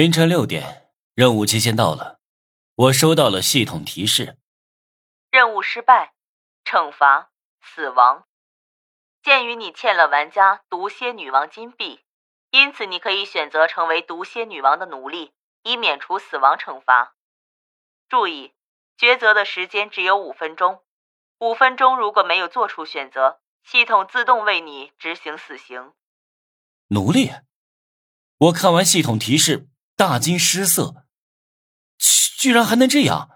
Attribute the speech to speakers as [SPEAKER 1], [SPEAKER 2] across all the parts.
[SPEAKER 1] 凌晨六点，任务期限到了，我收到了系统提示：
[SPEAKER 2] 任务失败，惩罚死亡。鉴于你欠了玩家毒蝎女王金币，因此你可以选择成为毒蝎女王的奴隶，以免除死亡惩罚。注意，抉择的时间只有五分钟，五分钟如果没有做出选择，系统自动为你执行死刑。
[SPEAKER 1] 奴隶？我看完系统提示。大惊失色，居居然还能这样！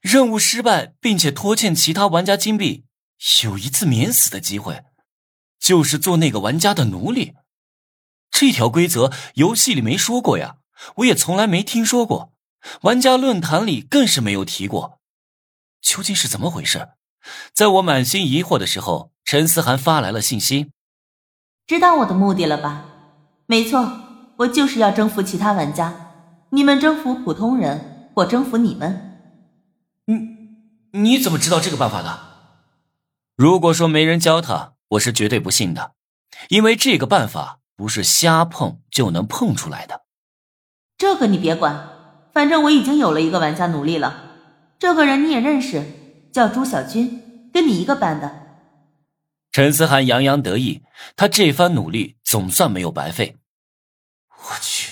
[SPEAKER 1] 任务失败，并且拖欠其他玩家金币，有一次免死的机会，就是做那个玩家的奴隶。这条规则游戏里没说过呀，我也从来没听说过，玩家论坛里更是没有提过。究竟是怎么回事？在我满心疑惑的时候，陈思涵发来了信息：“
[SPEAKER 3] 知道我的目的了吧？没错，我就是要征服其他玩家。”你们征服普通人，我征服你们。
[SPEAKER 1] 你你怎么知道这个办法的？如果说没人教他，我是绝对不信的，因为这个办法不是瞎碰就能碰出来的。
[SPEAKER 3] 这个你别管，反正我已经有了一个玩家奴隶了。这个人你也认识，叫朱小军，跟你一个班的。
[SPEAKER 1] 陈思涵洋洋得意，他这番努力总算没有白费。我去。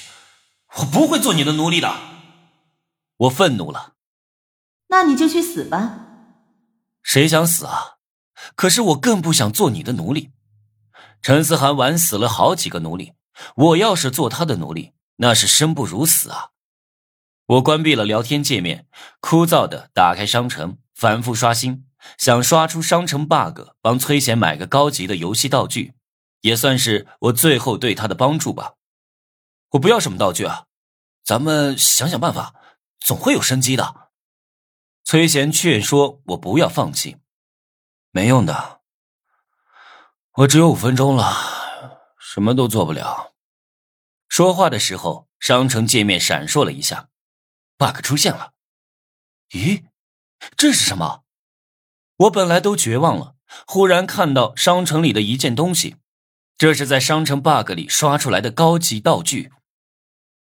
[SPEAKER 1] 我不会做你的奴隶的，我愤怒了。
[SPEAKER 3] 那你就去死吧。
[SPEAKER 1] 谁想死啊？可是我更不想做你的奴隶。陈思涵玩死了好几个奴隶，我要是做他的奴隶，那是生不如死啊！我关闭了聊天界面，枯燥的打开商城，反复刷新，想刷出商城 bug，帮崔贤买个高级的游戏道具，也算是我最后对他的帮助吧。我不要什么道具啊，咱们想想办法，总会有生机的。崔贤劝说我不要放弃，没用的，我只有五分钟了，什么都做不了。说话的时候，商城界面闪烁了一下，bug 出现了。咦，这是什么？我本来都绝望了，忽然看到商城里的一件东西。这是在商城 bug 里刷出来的高级道具——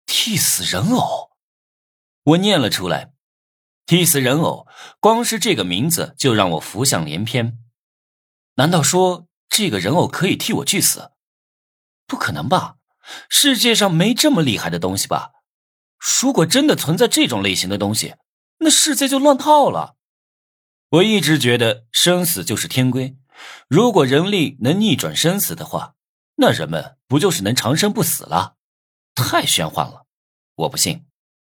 [SPEAKER 1] 替死人偶。我念了出来：“替死人偶。”光是这个名字就让我浮想联翩。难道说这个人偶可以替我去死？不可能吧！世界上没这么厉害的东西吧？如果真的存在这种类型的东西，那世界就乱套了。我一直觉得生死就是天规，如果人力能逆转生死的话。那人们不就是能长生不死了？太玄幻了，我不信。